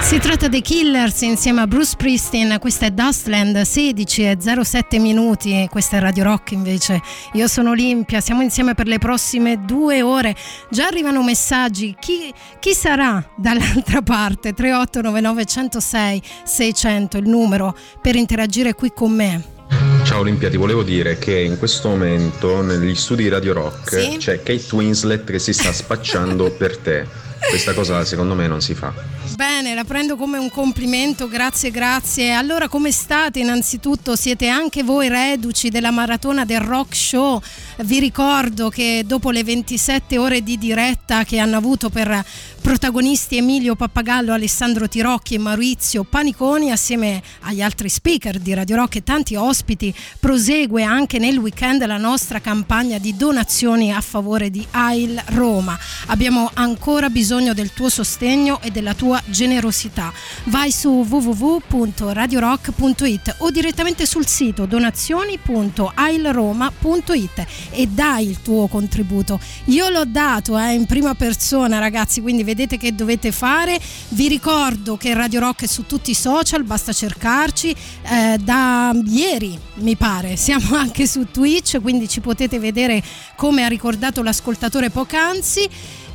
Si tratta dei Killers insieme a Bruce Pristin, questa è Dustland 16 e 07 minuti, questa è Radio Rock invece, io sono Olimpia, siamo insieme per le prossime due ore, già arrivano messaggi, chi, chi sarà dall'altra parte? 3899 106 600 il numero per interagire qui con me. Ciao Olimpia, ti volevo dire che in questo momento negli studi di Radio Rock Sì? c'è Kate Winslet che si sta spacciando per te. Questa cosa secondo me non si fa. Bene, la prendo come un complimento, grazie, grazie. Allora, come state? Innanzitutto, siete anche voi reduci della maratona del rock show. Vi ricordo che dopo le 27 ore di diretta che hanno avuto per protagonisti Emilio Pappagallo, Alessandro Tirocchi e Maurizio Paniconi, assieme agli altri speaker di Radio Rock e tanti ospiti, prosegue anche nel weekend la nostra campagna di donazioni a favore di AIL Roma. Abbiamo ancora bisogno del tuo sostegno e della tua generosità. Vai su www.radiorock.it o direttamente sul sito donazioni.ailroma.it e dai il tuo contributo. Io l'ho dato eh, in prima persona, ragazzi, quindi vedete che dovete fare. Vi ricordo che Radio Rock è su tutti i social, basta cercarci. Eh, da ieri, mi pare, siamo anche su Twitch, quindi ci potete vedere come ha ricordato l'ascoltatore poc'anzi.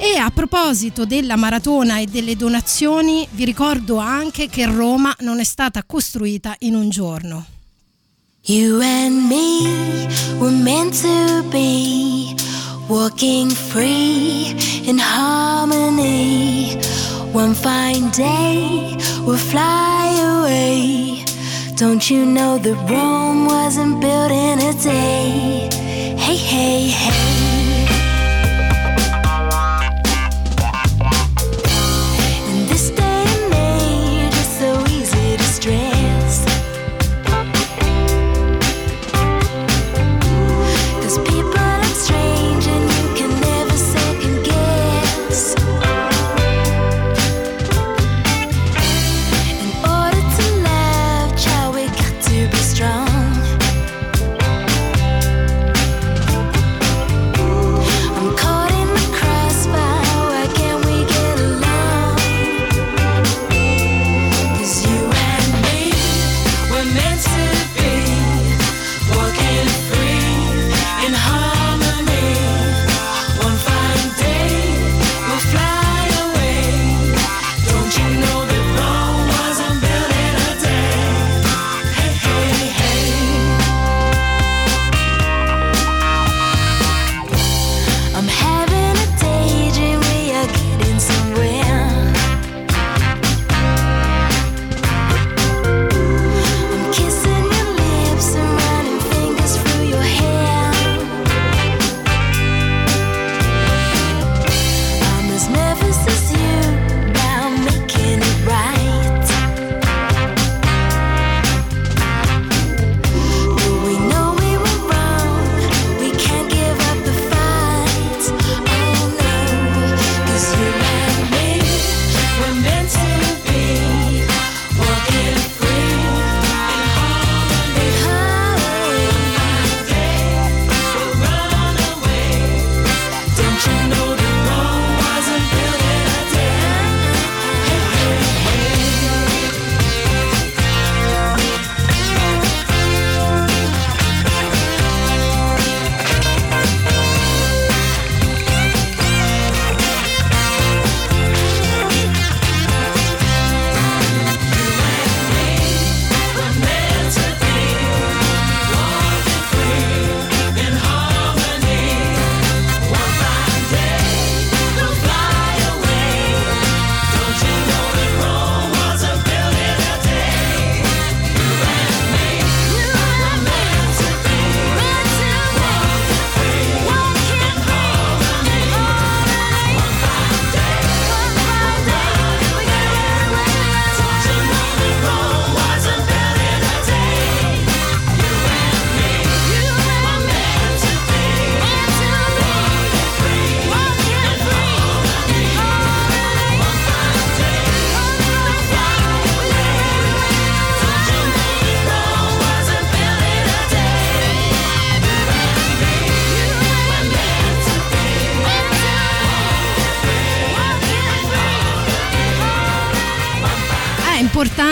E a proposito della maratona e delle donazioni, vi ricordo anche che Roma non è stata costruita in un giorno. You and me were meant to be walking free in harmony. One fine day we'll fly away. Don't you know that Rome wasn't built in a day? Hey, hey, hey.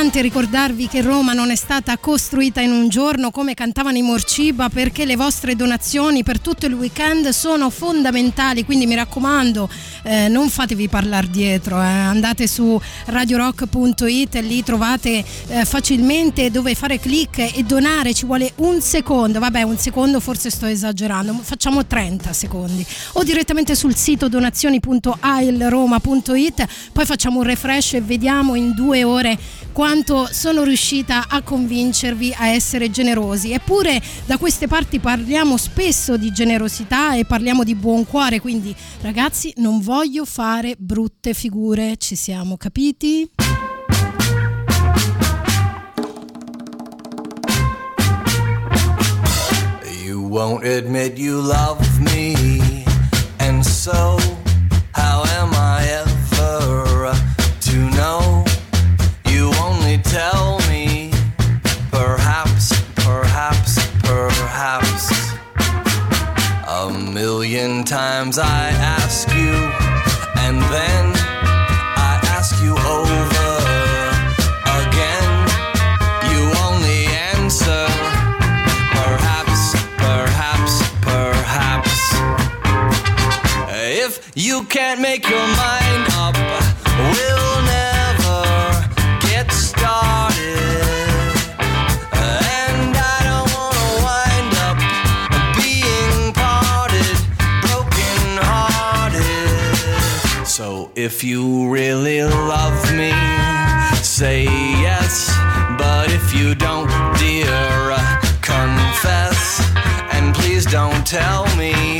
Importante ricordarvi che Roma non è stata costruita in un giorno come cantavano i Morciba perché le vostre donazioni per tutto il weekend sono fondamentali, quindi mi raccomando eh, non fatevi parlare dietro, eh. andate su radiorock.it e lì trovate eh, facilmente dove fare click e donare, ci vuole un secondo, vabbè un secondo forse sto esagerando, facciamo 30 secondi. O direttamente sul sito donazioni.ailroma.it, poi facciamo un refresh e vediamo in due ore quanto sono riuscita a convincervi a essere generosi. Eppure da queste parti parliamo spesso di generosità e parliamo di buon cuore, quindi ragazzi non voglio fare brutte figure, ci siamo capiti? You won't admit you love me, and so million times I ask you, and then I ask you over again. You only answer. Perhaps, perhaps, perhaps. If you can't make your mind if you really love me, say yes. But if you don't, dear, uh, confess. And please don't tell me.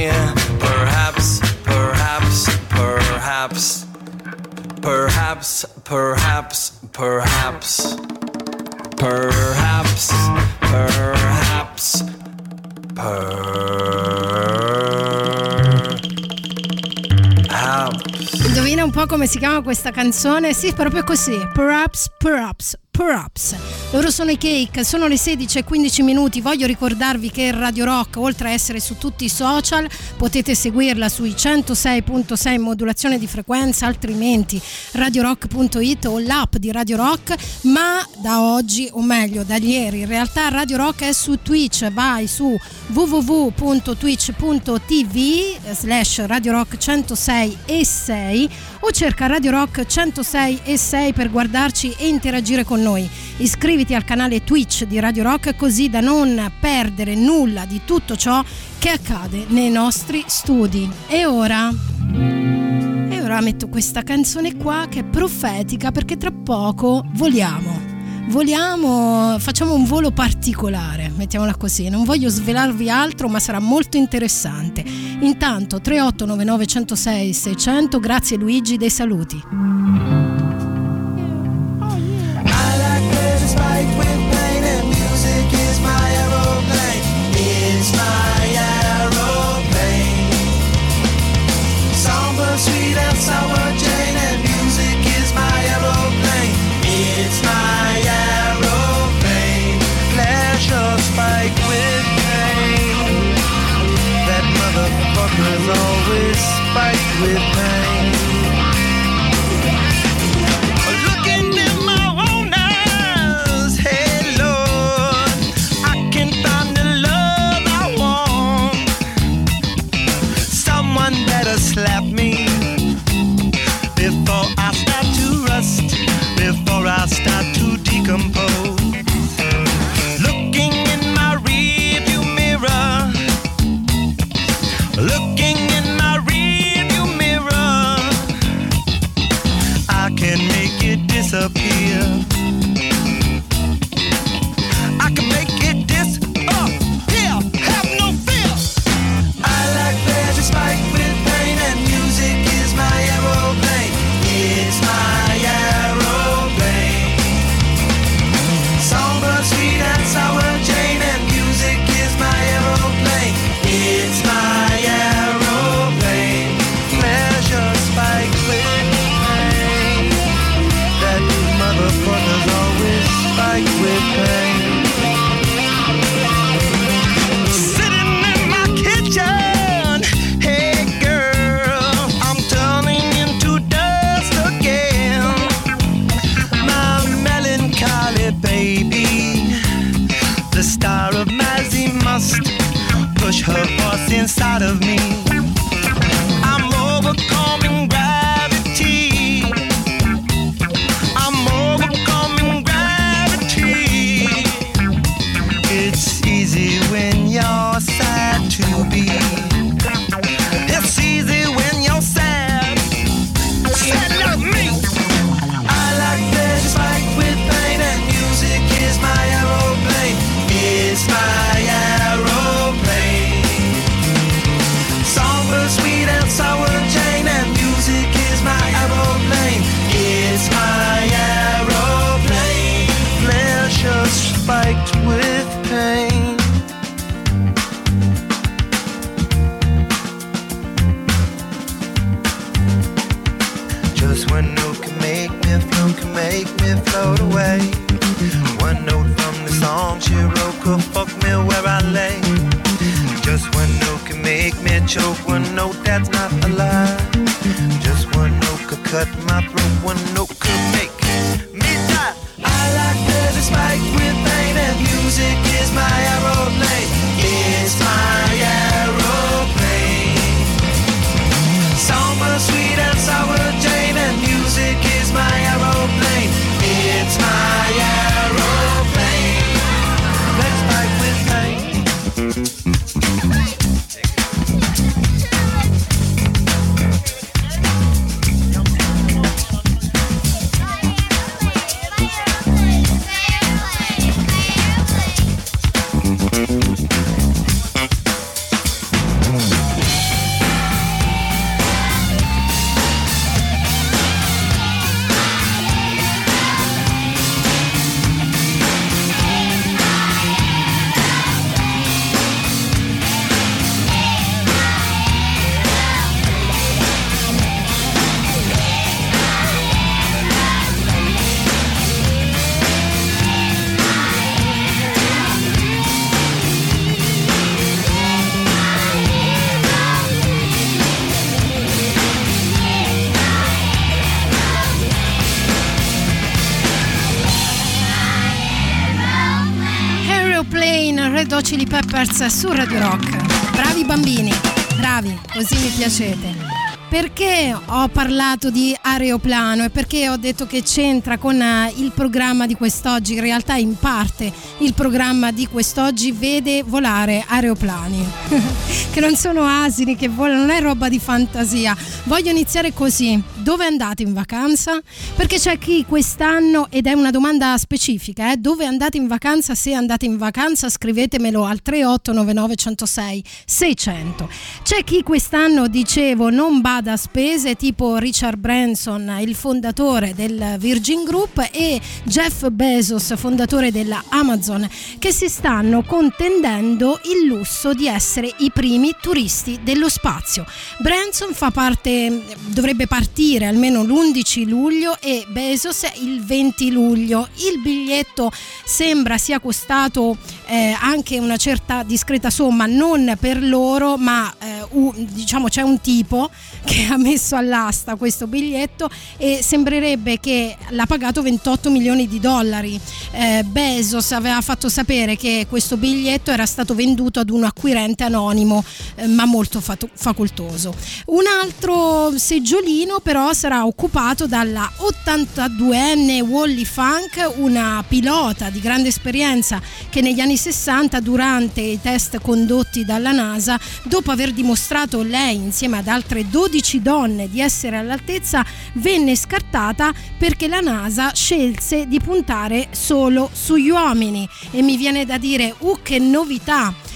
Perhaps, perhaps, perhaps. Perhaps, perhaps, perhaps. Indovina un po' come si chiama questa canzone? Sì, proprio così. Perhaps, perhaps, perhaps. Loro sono i Cake, sono le 16 e 15 minuti. Voglio ricordarvi che Radio Rock, oltre a essere su tutti i social, potete seguirla sui 106.6 in modulazione di frequenza, altrimenti radiorock.it o l'app di Radio Rock. Ma da oggi, o meglio da ieri, in realtà Radio Rock è su Twitch. Vai su www.twitch.tv slash Radio Rock 106 e 6 o cerca Radio Rock 106 e 6 per guardarci e interagire con noi. Iscriviti al canale Twitch di Radio Rock così da non perdere nulla di tutto ciò che accade nei nostri studi. E ora... E ora metto questa canzone qua che è profetica perché tra poco voliamo. Voliamo, facciamo un volo particolare, mettiamola così. Non voglio svelarvi altro, ma sarà molto interessante. Intanto 3899 106 600, grazie Luigi dei saluti. Peppers su Radio Rock. Bravi bambini, bravi, così mi piacete. Perché ho parlato di aeroplano e perché ho detto che c'entra con eh, il programma di quest'oggi? In realtà in parte il programma di quest'oggi vede volare aeroplani, che non sono asini, che volano, non è roba di fantasia. Voglio iniziare così. Dove andate in vacanza? Perché c'è chi quest'anno, ed è una domanda specifica, eh, dove andate in vacanza? Se andate in vacanza scrivetemelo al 3899 106 600. C'è chi quest'anno, dicevo, non bada a spese, tipo Richard Branson, il fondatore del Virgin Group, e Jeff Bezos, fondatore della Amazon, che si stanno contendendo il lusso di essere i primi turisti dello spazio. Branson fa parte, dovrebbe partire almeno l'11 luglio e Bezos il 20 luglio. Il biglietto sembra sia costato eh, anche una certa discreta somma, non per loro, ma eh, u- diciamo c'è un tipo che ha messo all'asta questo biglietto e sembrerebbe che l'ha pagato 28 milioni di dollari. Eh, Bezos aveva fatto sapere che questo biglietto era stato venduto ad un acquirente anonimo, eh, ma molto fatu- facoltoso. Un altro seggiolino però sarà occupato dalla 82enne Wally Funk, una pilota di grande esperienza che negli anni 60 durante i test condotti dalla NASA, dopo aver dimostrato lei insieme ad altre 12 donne di essere all'altezza, venne scartata perché la NASA scelse di puntare solo sugli uomini. E mi viene da dire, uh che novità!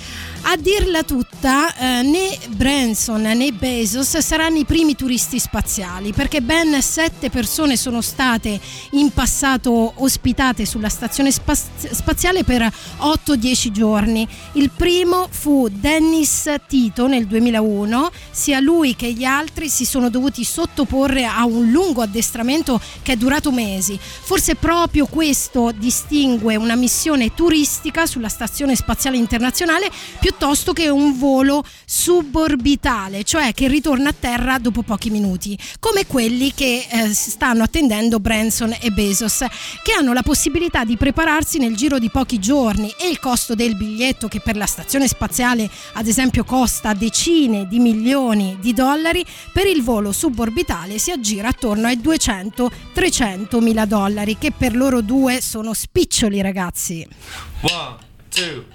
A dirla tutta, eh, né Branson né Bezos saranno i primi turisti spaziali, perché ben sette persone sono state in passato ospitate sulla stazione spaz- spaziale per 8-10 giorni. Il primo fu Dennis Tito nel 2001, sia lui che gli altri si sono dovuti sottoporre a un lungo addestramento che è durato mesi. Forse proprio questo distingue una missione turistica sulla stazione spaziale internazionale piuttosto che un volo suborbitale, cioè che ritorna a terra dopo pochi minuti, come quelli che eh, stanno attendendo Branson e Bezos, che hanno la possibilità di prepararsi nel giro di pochi giorni e il costo del biglietto che per la stazione spaziale ad esempio costa decine di milioni di dollari, per il volo suborbitale si aggira attorno ai 200-300 mila dollari, che per loro due sono spiccioli ragazzi. One, two,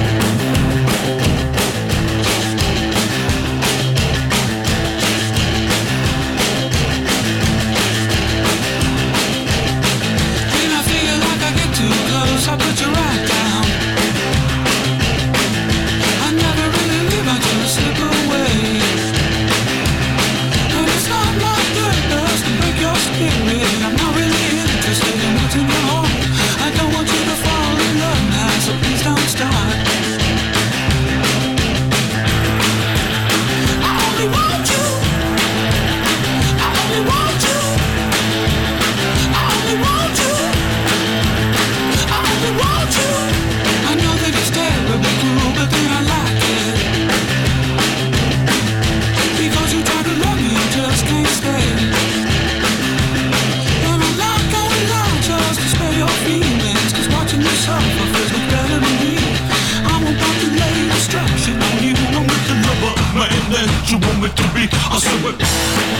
To be. I swear.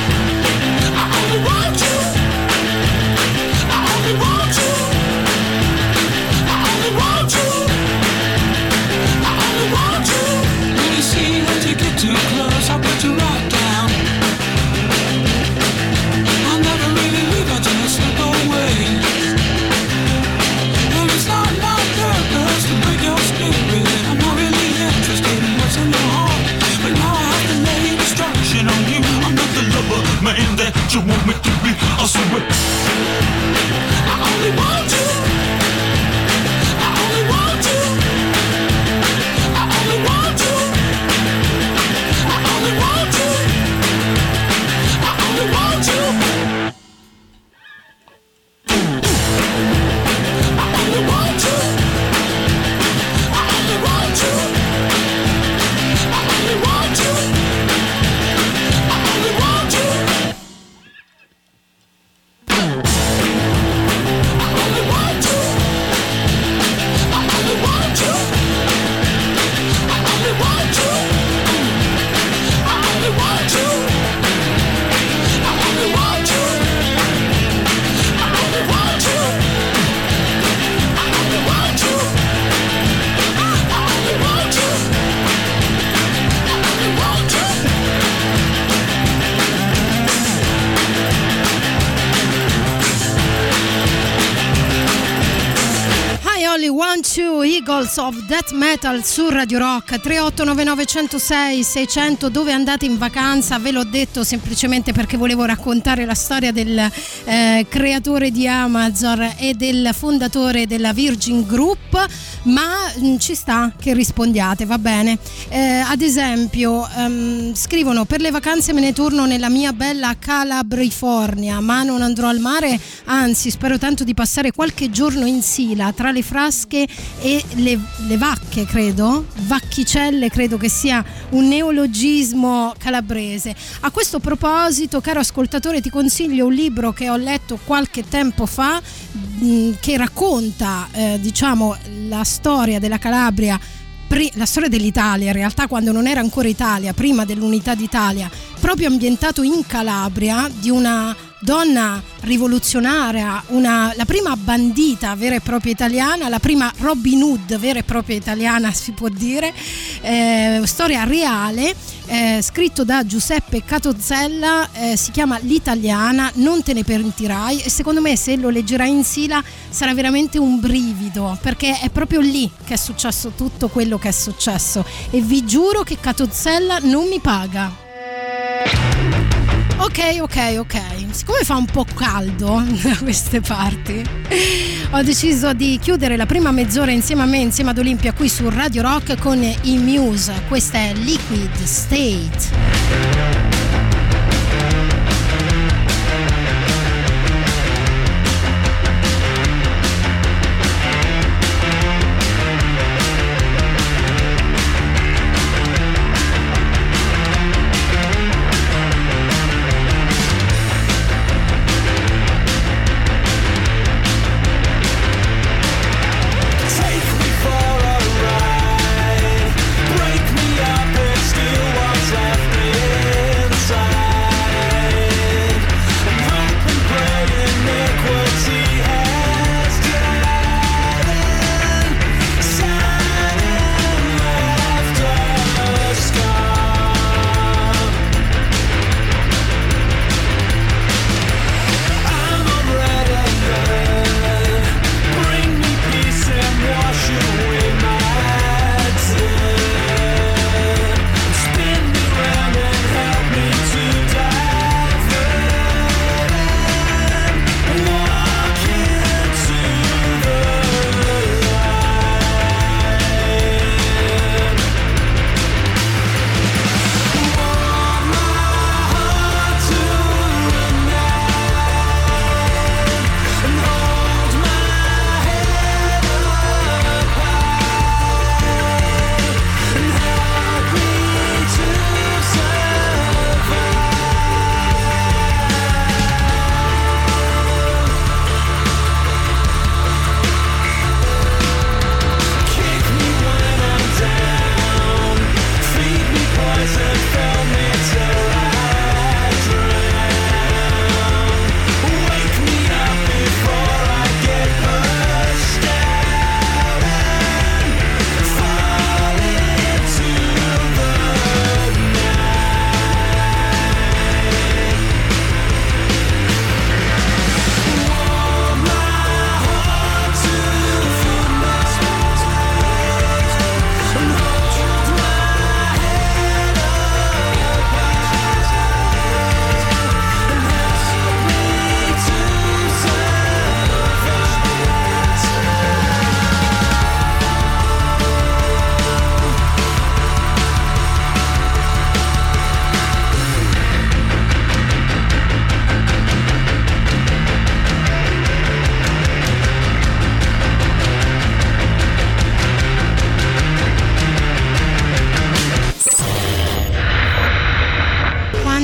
Metal su Radio Rock 3899 106 600 dove andate in vacanza? Ve l'ho detto semplicemente perché volevo raccontare la storia del eh, creatore di Amazon e del fondatore della Virgin Group ma mh, ci sta che rispondiate va bene. Eh, ad esempio ehm, scrivono per le vacanze me ne torno nella mia bella Calabrifornia ma non andrò al mare anzi spero tanto di passare qualche giorno in Sila tra le frasche e le, le vacche credo. Vaccicelle credo che sia un neologismo calabrese. A questo proposito caro ascoltatore ti consiglio un libro che ho letto qualche tempo fa mh, che racconta eh, diciamo la storia della Calabria la storia dell'Italia, in realtà quando non era ancora Italia, prima dell'unità d'Italia, proprio ambientato in Calabria, di una donna rivoluzionaria, una- la prima bandita vera e propria italiana, la prima Robin Hood vera e propria italiana si può dire, eh, storia reale, eh, scritto da Giuseppe Catozzella, eh, si chiama L'italiana, non te ne pentirai e secondo me se lo leggerai in sila sarà veramente un brivido perché è proprio lì che è successo tutto quello che è successo e vi giuro che Catozzella non mi paga. Ok, ok, ok. Siccome fa un po' caldo da queste parti, ho deciso di chiudere la prima mezz'ora insieme a me, insieme ad Olimpia, qui su Radio Rock con i Muse. Questa è Liquid State.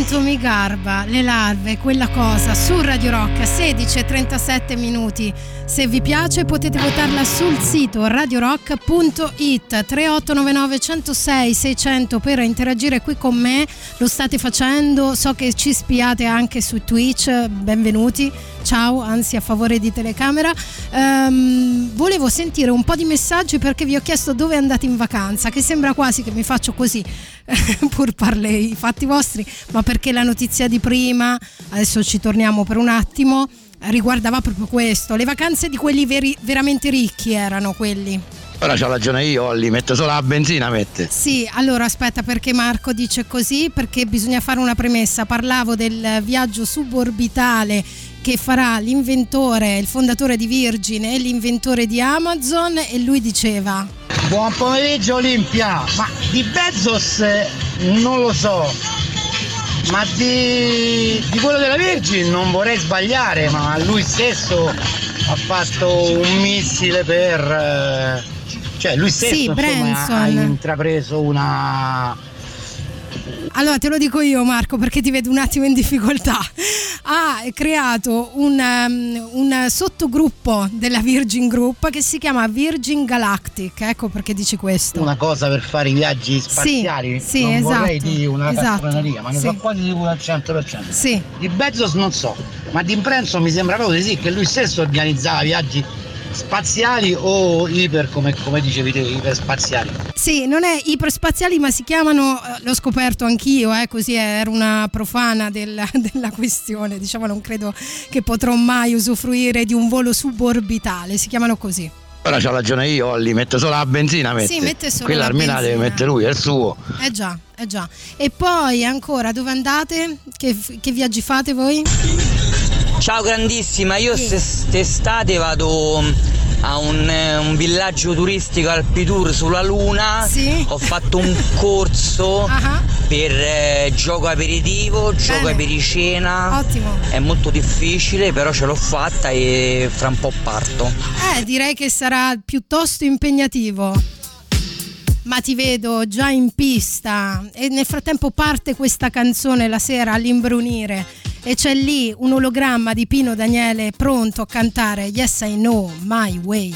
Mi garba le larve, quella cosa su Radio Rock 16 e 37 minuti. Se vi piace potete votarla sul sito radiorock.it 3899 106 600 per interagire qui con me. Lo state facendo, so che ci spiate anche su Twitch, benvenuti. Ciao, anzi a favore di telecamera. Ehm, volevo sentire un po' di messaggi perché vi ho chiesto dove andate in vacanza, che sembra quasi che mi faccio così, pur parle i fatti vostri, ma perché la notizia di prima, adesso ci torniamo per un attimo, riguardava proprio questo. Le vacanze di quelli veri- veramente ricchi erano quelli. Ora c'ho ragione io, Olli, metto solo la benzina, mette. Sì, allora aspetta perché Marco dice così, perché bisogna fare una premessa. Parlavo del viaggio suborbitale che farà l'inventore, il fondatore di Virgin e l'inventore di Amazon e lui diceva Buon pomeriggio Olimpia, ma di Bezos eh, non lo so, ma di, di quello della Virgin non vorrei sbagliare, ma lui stesso ha fatto un missile per... eh, cioè lui stesso Sì, insomma, ha intrapreso una... Allora te lo dico io Marco perché ti vedo un attimo in difficoltà. Ha creato un, um, un sottogruppo della Virgin Group che si chiama Virgin Galactic, ecco perché dici questo. una cosa per fare i viaggi spaziali, sì, non vorrei esatto, dire una esatto, ma ne sì. sono quasi sicuro al 100%. Sì. Di Bezos non so, Ma di Imprenzo mi sembra proprio di sì, che lui stesso organizzava viaggi spaziali o iper, come, come dicevi te, iperspaziali. Sì, non è iperspaziali, ma si chiamano, eh, l'ho scoperto anch'io, eh, così ero una profana della, della questione. Diciamo, non credo che potrò mai usufruire di un volo suborbitale, si chiamano così. Ora c'ho ragione io, Olli, metto solo la benzina, mette. Sì, mette solo Quella la Armina deve mettere lui, è il suo. Eh già, eh già. E poi ancora, dove andate? Che, che viaggi fate voi? Ciao grandissima, io quest'estate vado a un, eh, un villaggio turistico Alpitour sulla Luna. Ho fatto un corso per eh, gioco aperitivo, gioco apericena. Ottimo. È molto difficile, però ce l'ho fatta e fra un po' parto. Eh, direi che sarà piuttosto impegnativo. Ma ti vedo già in pista e nel frattempo parte questa canzone la sera all'imbrunire e c'è lì un ologramma di Pino Daniele pronto a cantare Yes I Know My Way.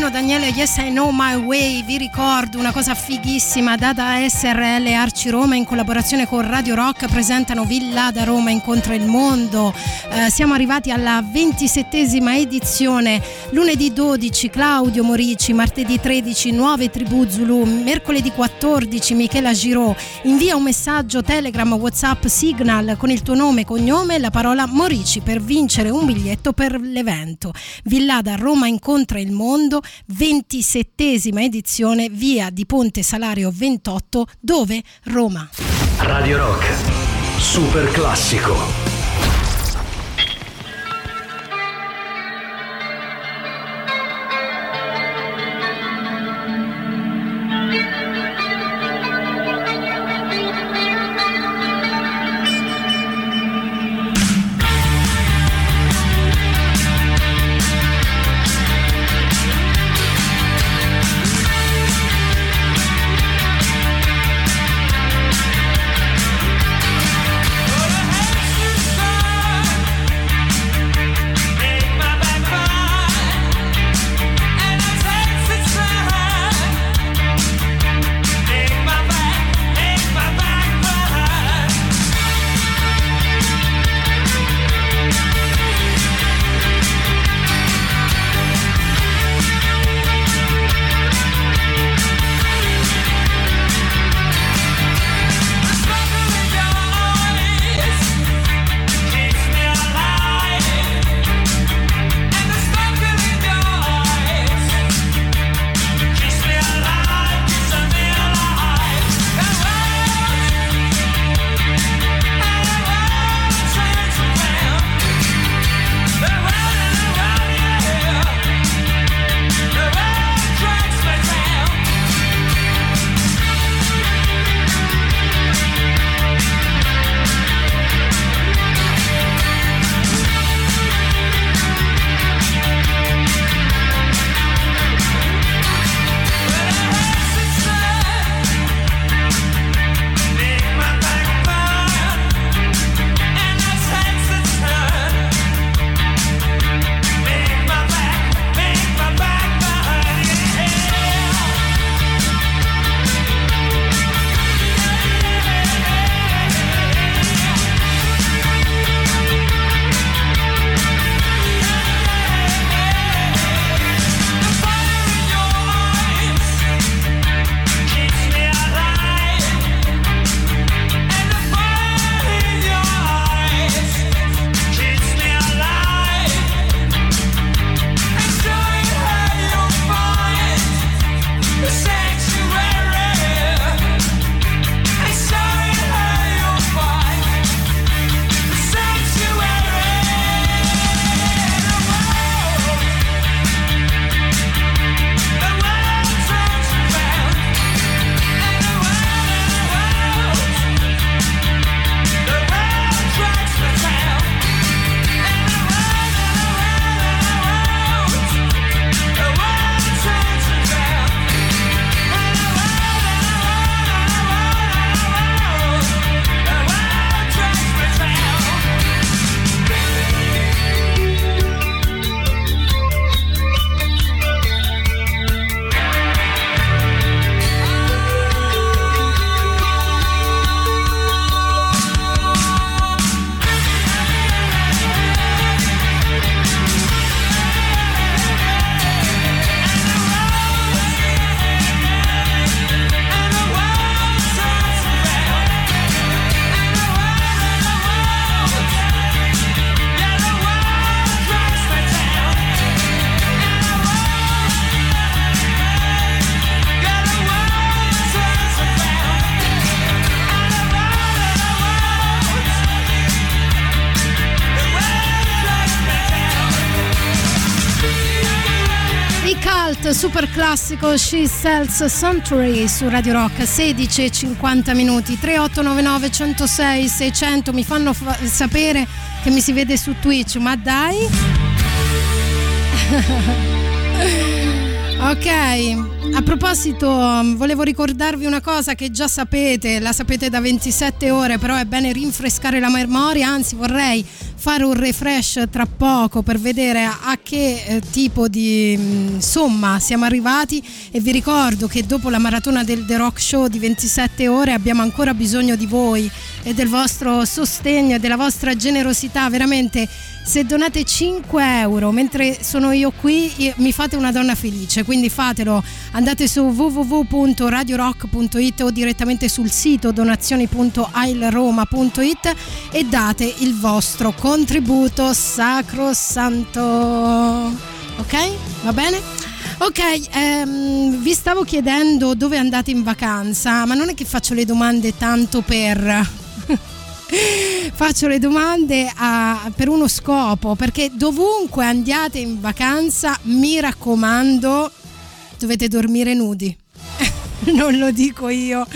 Pino Daniele Yes I Know My Way, vi ricordo una cosa fighissima, Data SRL Arci Roma in collaborazione con Radio Rock presentano Villa da Roma incontra il mondo. Eh, siamo arrivati alla ventisettesima edizione, lunedì 12 Claudio Morici, martedì 13 Nuove Tribù Zulu, mercoledì 14 Michela Giraud. Invia un messaggio Telegram, Whatsapp, Signal con il tuo nome, cognome e la parola Morici per vincere un biglietto per l'evento. Villada Roma incontra il mondo, 27esima edizione, via di Ponte Salario 28, dove? Roma. Radio Rock. Super classico. Classico She Sells Century su Radio Rock 16 e 50 minuti. 3899 106 600 mi fanno fa- sapere che mi si vede su Twitch ma dai ok a proposito volevo ricordarvi una cosa che già sapete la sapete da 27 ore però è bene rinfrescare la memoria anzi vorrei fare un refresh tra poco per vedere a, che eh, tipo di mh, somma siamo arrivati e vi ricordo che dopo la maratona del The Rock Show di 27 ore abbiamo ancora bisogno di voi e del vostro sostegno e della vostra generosità, veramente se donate 5 euro mentre sono io qui mi fate una donna felice quindi fatelo. Andate su www.radiorock.it o direttamente sul sito donazioni.ailroma.it e date il vostro contributo sacrosanto. Ok? Va bene? Ok, ehm, vi stavo chiedendo dove andate in vacanza, ma non è che faccio le domande tanto per faccio le domande a- per uno scopo, perché dovunque andiate in vacanza, mi raccomando, dovete dormire nudi. non lo dico io,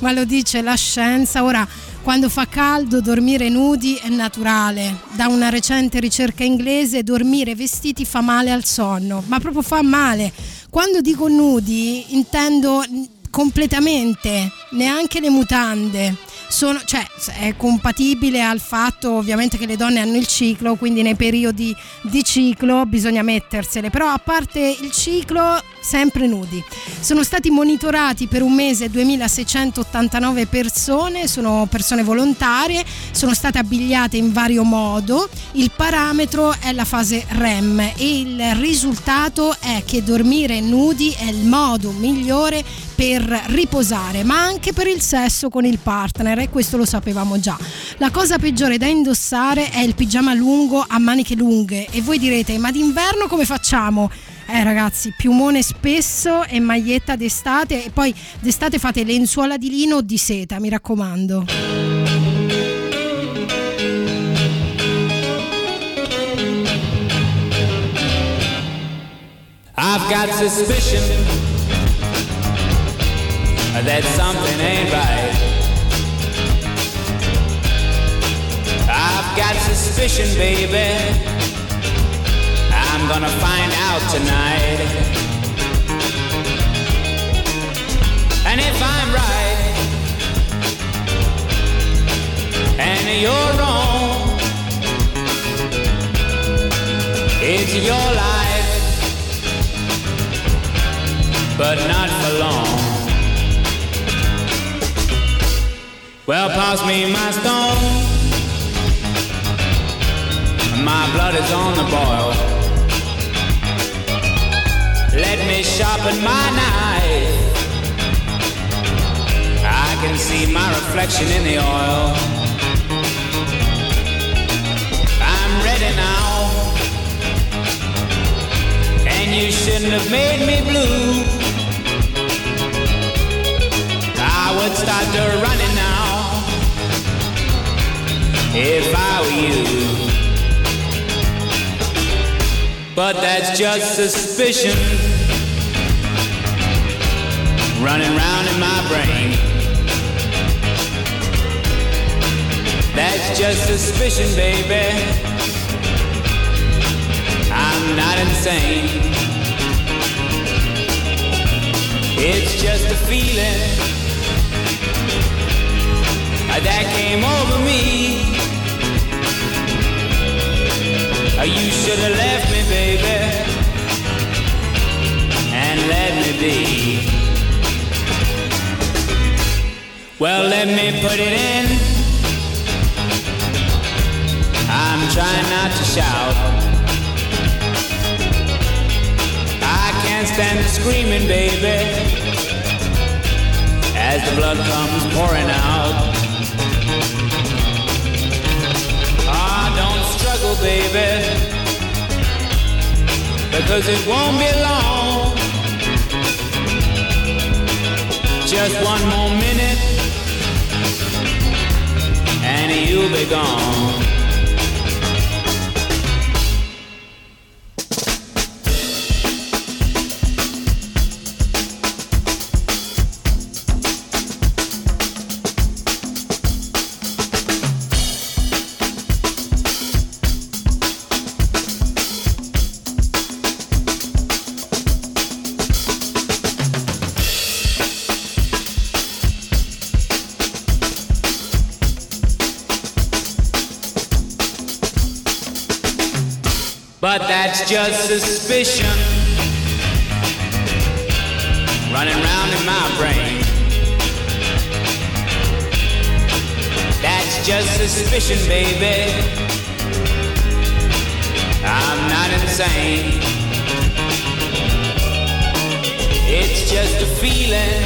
ma lo dice la scienza. Ora, quando fa caldo, dormire nudi è naturale. Da una recente ricerca inglese, dormire vestiti fa male al sonno, ma proprio fa male. Quando dico nudi, intendo completamente, neanche le mutande. Sono, cioè, è compatibile al fatto ovviamente che le donne hanno il ciclo, quindi nei periodi di ciclo bisogna mettersele, però a parte il ciclo sempre nudi. Sono stati monitorati per un mese 2689 persone, sono persone volontarie, sono state abbigliate in vario modo, il parametro è la fase REM e il risultato è che dormire nudi è il modo migliore per riposare, ma anche per il sesso con il partner e questo lo sapevamo già. La cosa peggiore da indossare è il pigiama lungo a maniche lunghe e voi direte "Ma d'inverno come facciamo?" Eh ragazzi, piumone spesso e maglietta d'estate e poi d'estate fate lenzuola di lino o di seta, mi raccomando. I've got suspicion that something ain't right. I've got suspicion, baby. I'm gonna find out tonight. And if I'm right, and you're wrong, it's your life but not for long. Well, pass me my stone. My blood is on the boil. Let me sharpen my knife. I can see my reflection in the oil. I'm ready now. And you shouldn't have made me blue. I would start to running if I were you. But that's just suspicion running round in my brain. That's just suspicion, baby. I'm not insane. It's just a feeling that came over me. Oh, you should have left me, baby, and let me be. Well, let me put it in. I'm trying not to shout. I can't stand the screaming, baby, as the blood comes pouring out. Baby, because it won't be long. Just one more minute, and you'll be gone. That's just suspicion running round in my brain. That's just suspicion, baby. I'm not insane. It's just a feeling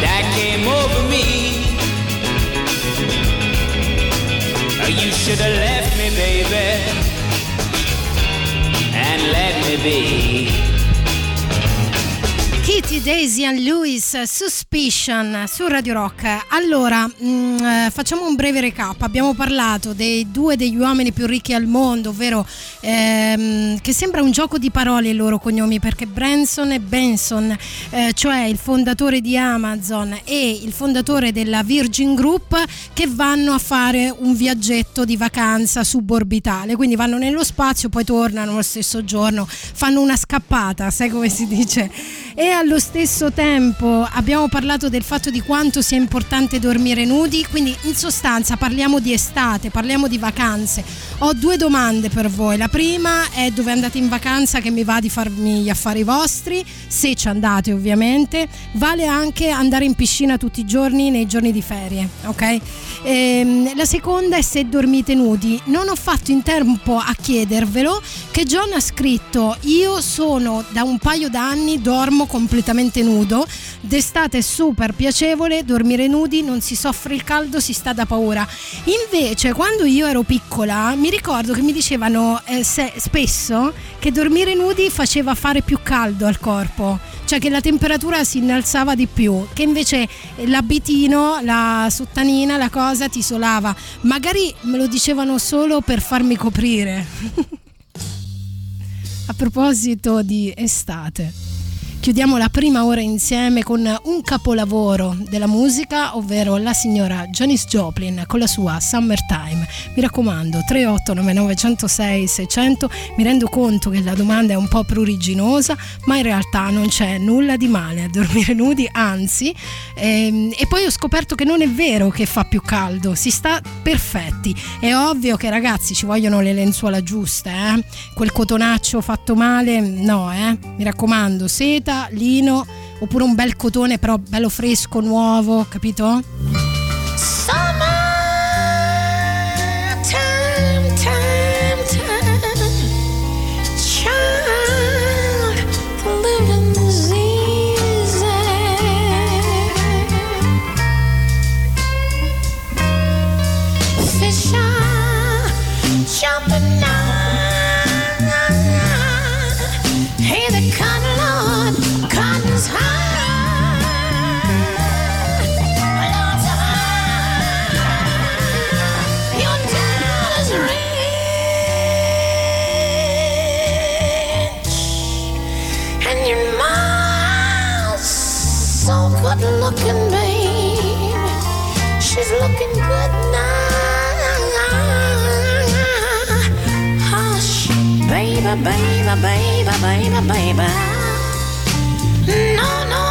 that came over me. You should have left me, baby, and let me be. Kitty, Daisy and Lewis, Suspicion su Radio Rock. Allora, mh, eh, facciamo un breve recap. Abbiamo parlato dei due degli uomini più ricchi al mondo, ovvero ehm, che sembra un gioco di parole i loro cognomi perché Branson e Benson, eh, cioè il fondatore di Amazon e il fondatore della Virgin Group, che vanno a fare un viaggetto di vacanza suborbitale. Quindi vanno nello spazio, poi tornano lo stesso giorno, fanno una scappata, sai come si dice? E allo stesso tempo abbiamo parlato del fatto di quanto sia importante dormire nudi, quindi in sostanza parliamo di estate, parliamo di vacanze. Ho due domande per voi. La prima è dove andate in vacanza che mi va di farmi gli affari vostri, se ci andate ovviamente. Vale anche andare in piscina tutti i giorni nei giorni di ferie, ok? Ehm, la seconda è se dormite nudi. Non ho fatto in tempo a chiedervelo che John ha scritto io sono da un paio d'anni dormo completamente nudo, d'estate è super piacevole, dormire nudi, non si soffre il caldo, si sta da paura. Invece quando io ero piccola mi ricordo che mi dicevano eh, se- spesso che dormire nudi faceva fare più caldo al corpo, cioè che la temperatura si innalzava di più, che invece l'abitino, la sottanina, la cosa ti isolava. Magari me lo dicevano solo per farmi coprire. A proposito di estate, chiudiamo la prima ora insieme con un capolavoro della musica, ovvero la signora Janis Joplin con la sua Summertime. Mi raccomando, 3899 106 600. Mi rendo conto che la domanda è un po' pruriginosa, ma in realtà non c'è nulla di male a dormire nudi, anzi. ehm, e poi ho scoperto che non è vero che fa più caldo, si sta perfetti. È ovvio che ragazzi ci vogliono le lenzuola giuste, eh? quel cotonaccio fatto male, no, eh? mi raccomando, seta, lino oppure un bel cotone però bello fresco, nuovo, capito? Time, baby, baby, baby, baby, no, no,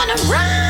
wanna run.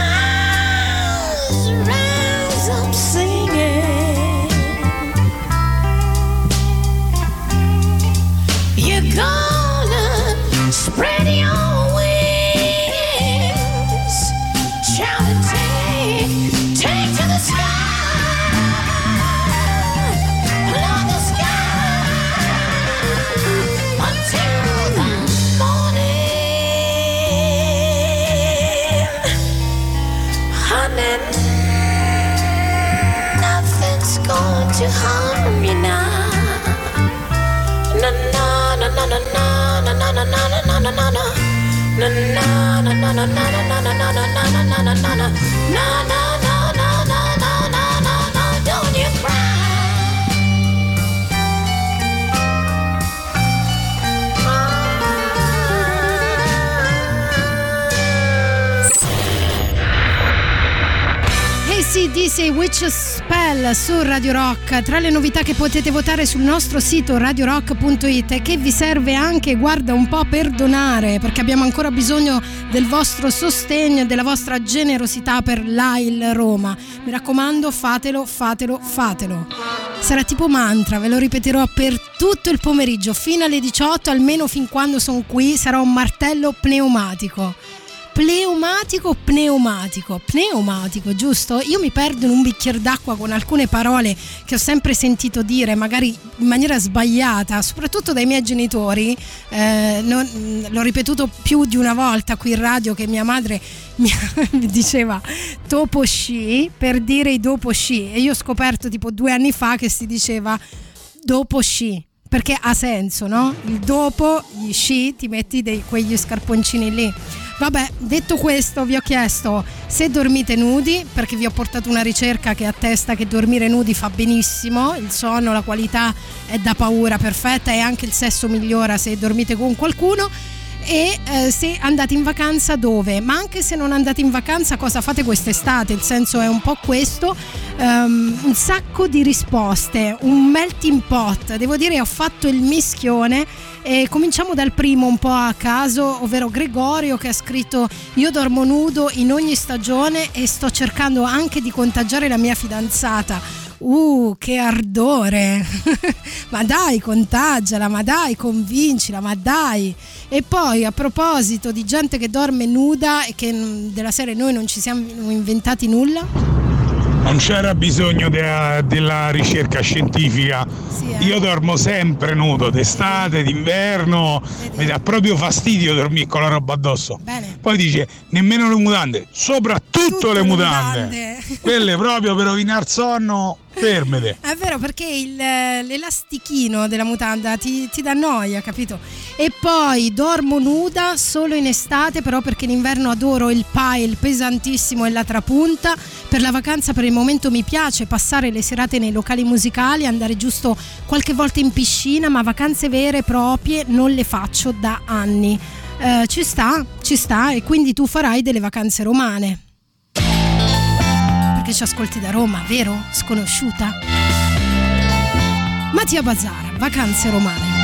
CDC, which is Chappelle su Radio Rock, tra le novità che potete votare sul nostro sito radiorock.it e che vi serve anche, guarda un po', per donare, perché abbiamo ancora bisogno del vostro sostegno e della vostra generosità per l'AIL Roma. Mi raccomando, fatelo, fatelo, fatelo. Sarà tipo mantra, ve lo ripeterò per tutto il pomeriggio, fino alle 18, almeno fin quando sono qui, sarà un martello pneumatico. Pneumatico, pneumatico, pneumatico, giusto? Io mi perdo in un bicchiere d'acqua con alcune parole che ho sempre sentito dire, magari in maniera sbagliata, soprattutto dai miei genitori. Eh, non- l'ho ripetuto più di una volta qui in radio che mia madre mi, diceva dopo sci per dire i dopo sci e io ho scoperto tipo due anni fa che si diceva dopo sci perché ha senso, no? Il dopo gli sci ti metti dei, quegli scarponcini lì. Vabbè, detto questo, vi ho chiesto se dormite nudi, perché vi ho portato una ricerca che attesta che dormire nudi fa benissimo, il sonno, la qualità è da paura perfetta e anche il sesso migliora se dormite con qualcuno e eh, se andate in vacanza dove, ma anche se non andate in vacanza cosa fate quest'estate, il senso è un po' questo, Ehm, un sacco di risposte, un melting pot, devo dire ho fatto il mischione e cominciamo dal primo un po' a caso, ovvero Gregorio che ha scritto io dormo nudo in ogni stagione e sto cercando anche di contagiare la mia fidanzata. Uh, che ardore! ma dai, contagiala, ma dai, convincila, ma dai! E poi a proposito di gente che dorme nuda e che mm, della serie noi non ci siamo inventati nulla. Non c'era bisogno de- della ricerca scientifica. eh. Io dormo sempre nudo, d'estate, d'inverno, mi dà proprio fastidio dormire con la roba addosso. Poi dice nemmeno le mutande, soprattutto le mutande. Quelle proprio per rovinare il sonno, fermete. È vero perché il- l'elastichino della mutanda ti, ti dà noia, capito? E poi dormo nuda solo in estate, però perché in inverno adoro il pile pesantissimo e la trapunta. Per la vacanza per il momento mi piace passare le serate nei locali musicali, andare giusto qualche volta in piscina, ma vacanze vere e proprie non le faccio da anni. Eh, ci sta, ci sta e quindi tu farai delle vacanze romane. Perché ci ascolti da Roma, vero? Sconosciuta? Mattia Bazzara, vacanze romane.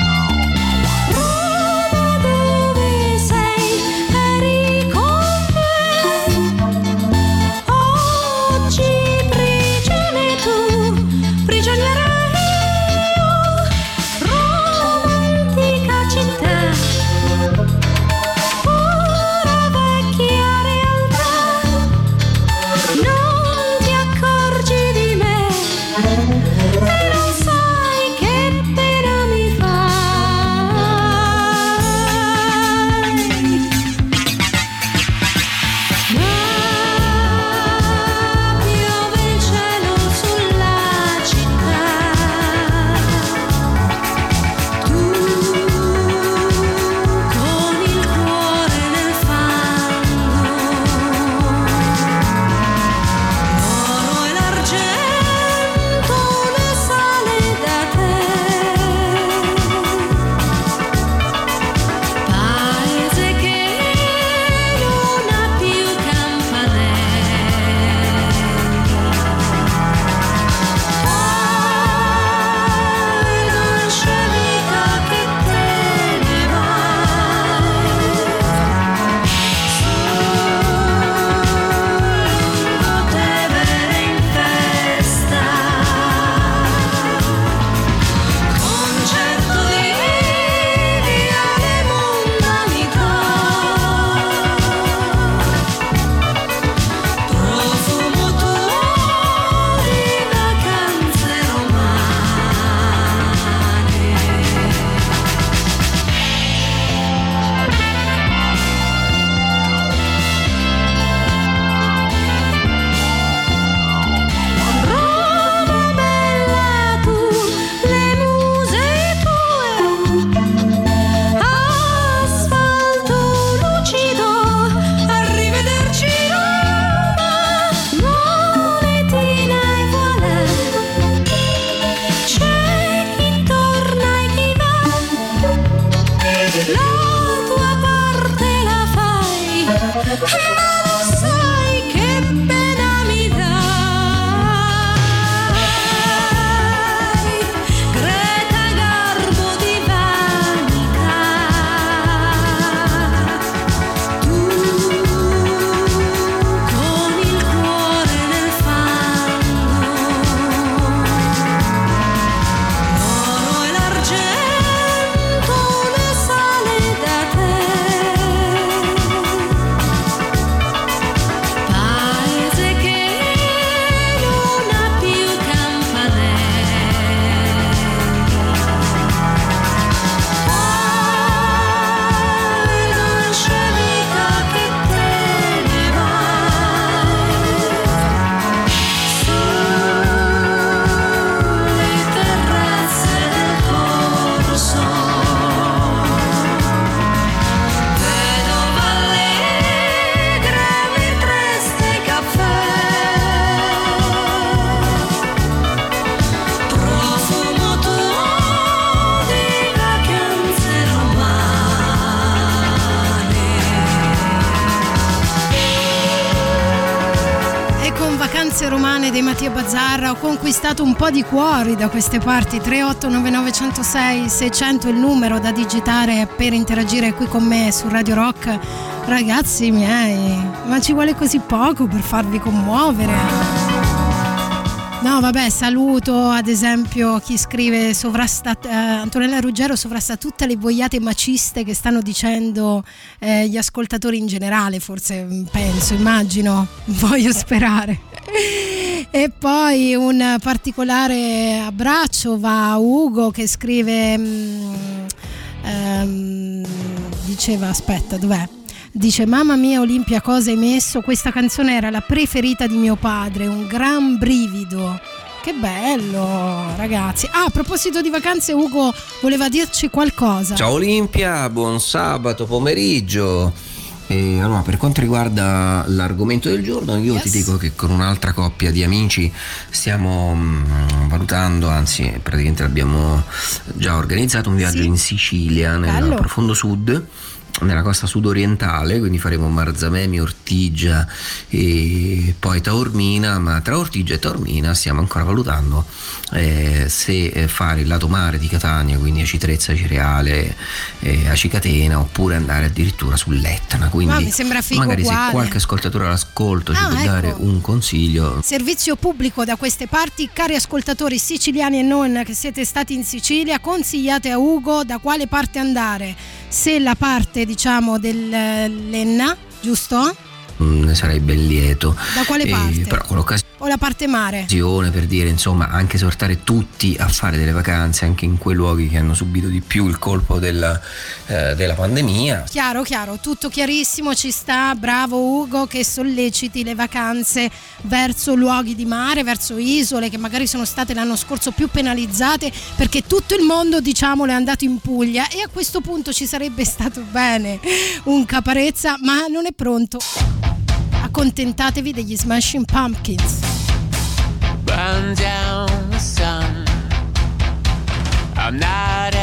Conquistato un po' di cuori da queste parti. 3899106 600 è il numero da digitare per interagire qui con me su Radio Rock. Ragazzi miei, ma ci vuole così poco per farvi commuovere. No, vabbè, saluto ad esempio chi scrive sovrasta, eh, Antonella Ruggero sovrasta tutte le boiate maciste che stanno dicendo eh, gli ascoltatori in generale, forse mm, penso, immagino, voglio sperare. E poi un particolare abbraccio va a Ugo che scrive, ehm, diceva, aspetta, dov'è? Dice mamma mia Olimpia cosa hai messo? Questa canzone era la preferita di mio padre, un gran brivido. Che bello ragazzi. Ah, a proposito di vacanze Ugo voleva dirci qualcosa. Ciao Olimpia, buon sabato pomeriggio. E allora, per quanto riguarda l'argomento del giorno, io yes. ti dico che con un'altra coppia di amici stiamo mh, valutando, anzi praticamente l'abbiamo già organizzato un viaggio sì. in Sicilia, nel Bello. profondo sud nella costa sudorientale, quindi faremo Marzamemi, Ortigia e poi Taormina, ma tra Ortigia e Taormina stiamo ancora valutando eh, se eh, fare il lato mare di Catania, quindi Acitrezza, Cireale, eh, Acicatena, oppure andare addirittura sull'Etna. Quindi ah, mi sembra figo magari uguale. se qualche ascoltatore all'ascolto ah, ci può ecco. dare un consiglio. Servizio pubblico da queste parti, cari ascoltatori siciliani e non che siete stati in Sicilia, consigliate a Ugo da quale parte andare. Se la parte diciamo dell'Enna, giusto? ne sarei ben lieto. Da quale parte? però con l'occasione o la parte mare? Per dire, insomma, anche esortare tutti a fare delle vacanze anche in quei luoghi che hanno subito di più il colpo della, eh, della pandemia. Chiaro, chiaro, tutto chiarissimo, ci sta, bravo Ugo che solleciti le vacanze verso luoghi di mare, verso isole che magari sono state l'anno scorso più penalizzate perché tutto il mondo, diciamolo, è andato in Puglia e a questo punto ci sarebbe stato bene un caparezza, ma non è pronto accontentatevi degli Smashing Pumpkins. Burn down the sun. I'm not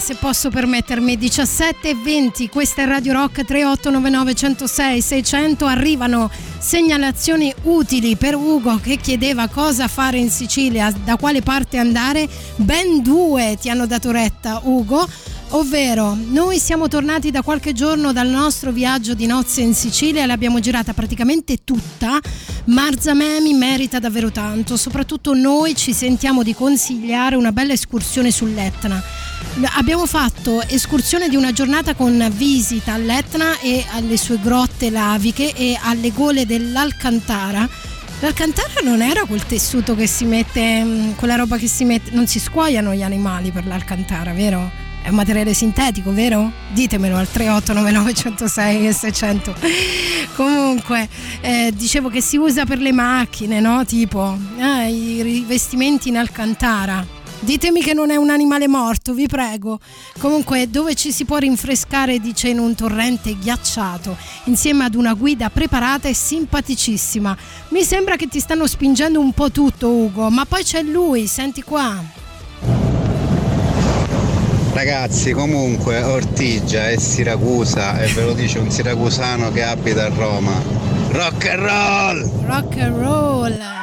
se posso permettermi, 17 e 20, questa è Radio Rock 3899 106 600, arrivano segnalazioni utili per Ugo che chiedeva cosa fare in Sicilia, da quale parte andare, ben due ti hanno dato retta Ugo. Ovvero, noi siamo tornati da qualche giorno dal nostro viaggio di nozze in Sicilia l'abbiamo girata praticamente tutta. Marzamemi merita davvero tanto, soprattutto noi ci sentiamo di consigliare una bella escursione sull'Etna. Abbiamo fatto escursione di una giornata con visita all'Etna e alle sue grotte laviche e alle gole dell'Alcantara. L'Alcantara non era quel tessuto che si mette, mm, quella roba che si mette, non si scuoiano gli animali per l'Alcantara, vero? È un materiale sintetico, vero? Ditemelo al 3899 106 e 600. Comunque, eh, dicevo che si usa per le macchine, no? Tipo eh, i rivestimenti in alcantara. Ditemi che non è un animale morto, vi prego. Comunque, dove ci si può rinfrescare, dice, in un torrente ghiacciato, insieme ad una guida preparata e simpaticissima. Mi sembra che ti stanno spingendo un po' tutto, Ugo, ma poi c'è lui, senti qua. Ragazzi, comunque Ortigia è Siracusa e ve lo dice un siracusano che abita a Roma. Rock and roll! Rock and roll!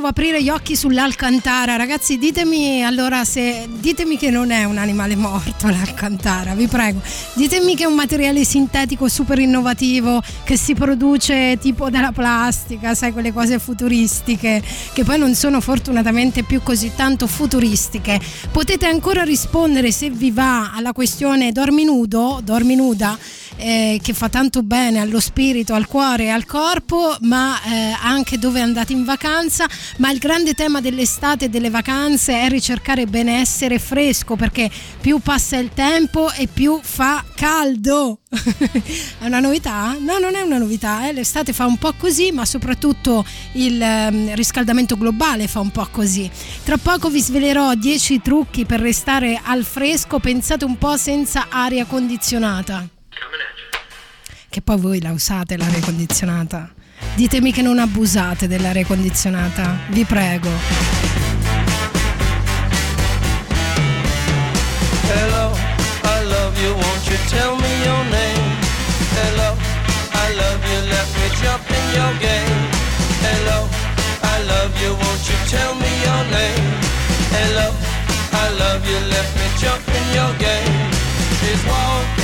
Devo aprire gli occhi sull'Alcantara. Ragazzi, ditemi allora se ditemi che non è un animale morto l'Alcantara, vi prego. Ditemi che è un materiale sintetico super innovativo che si produce tipo dalla plastica, sai, quelle cose futuristiche che poi non sono fortunatamente più così tanto futuristiche. Potete ancora rispondere se vi va alla questione dormi nudo, dormi nuda eh, che fa tanto bene allo spirito, al cuore e al corpo, ma eh, anche dove andate in vacanza. Ma il grande tema dell'estate e delle vacanze è ricercare benessere fresco perché più passa il tempo e più fa caldo. è una novità? No, non è una novità. Eh? L'estate fa un po' così, ma soprattutto il eh, riscaldamento globale fa un po' così. Tra poco vi svelerò 10 trucchi per restare al fresco. Pensate un po' senza aria condizionata. Che poi voi la usate l'aria condizionata. Ditemi che non abusate dell'aria condizionata, vi prego. Hello, I love you, won't you tell me your name? Hello, I love you, let me jump in your game. Hello, I love you, won't you tell me your name? Hello, I love you, let me jump in your game. She's walking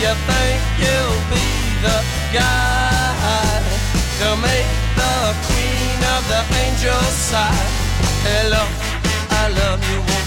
you think you'll be the guy to make the queen of the angels sigh? Hello, I love you,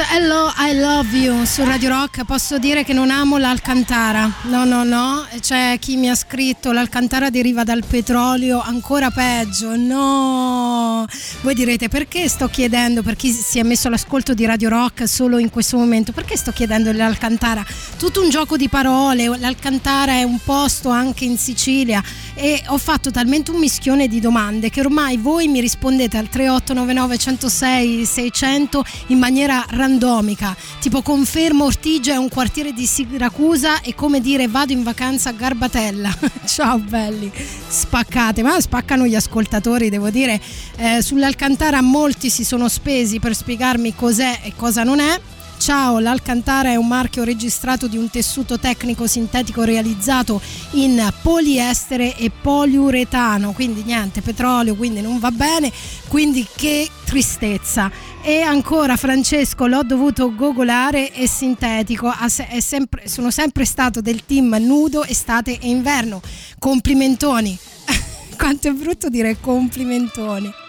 Hello, I Love You su Radio Rock. Posso dire che non amo l'Alcantara. No, no, no. C'è chi mi ha scritto l'Alcantara deriva dal petrolio, ancora peggio. No. Voi direte perché sto chiedendo, per chi si è messo all'ascolto di Radio Rock solo in questo momento, perché sto chiedendo l'Alcantara? Tutto un gioco di parole. L'Alcantara è un posto anche in Sicilia e ho fatto talmente un mischione di domande che ormai voi mi rispondete al 3899 106 600 in maniera randomica, tipo confermo Ortigia è un quartiere di Siracusa e come dire vado in vacanza a Garbatella. Ciao belli, spaccate, ma spaccano gli ascoltatori, devo dire. Eh, Sull'Alcantara molti si sono spesi per spiegarmi cos'è e cosa non è. Ciao, l'Alcantara è un marchio registrato di un tessuto tecnico sintetico realizzato in poliestere e poliuretano, quindi niente, petrolio, quindi non va bene, quindi che tristezza. E ancora Francesco, l'ho dovuto gogolare, è sintetico, è sempre, sono sempre stato del team nudo estate e inverno. Complimentoni. Quanto è brutto dire complimentoni.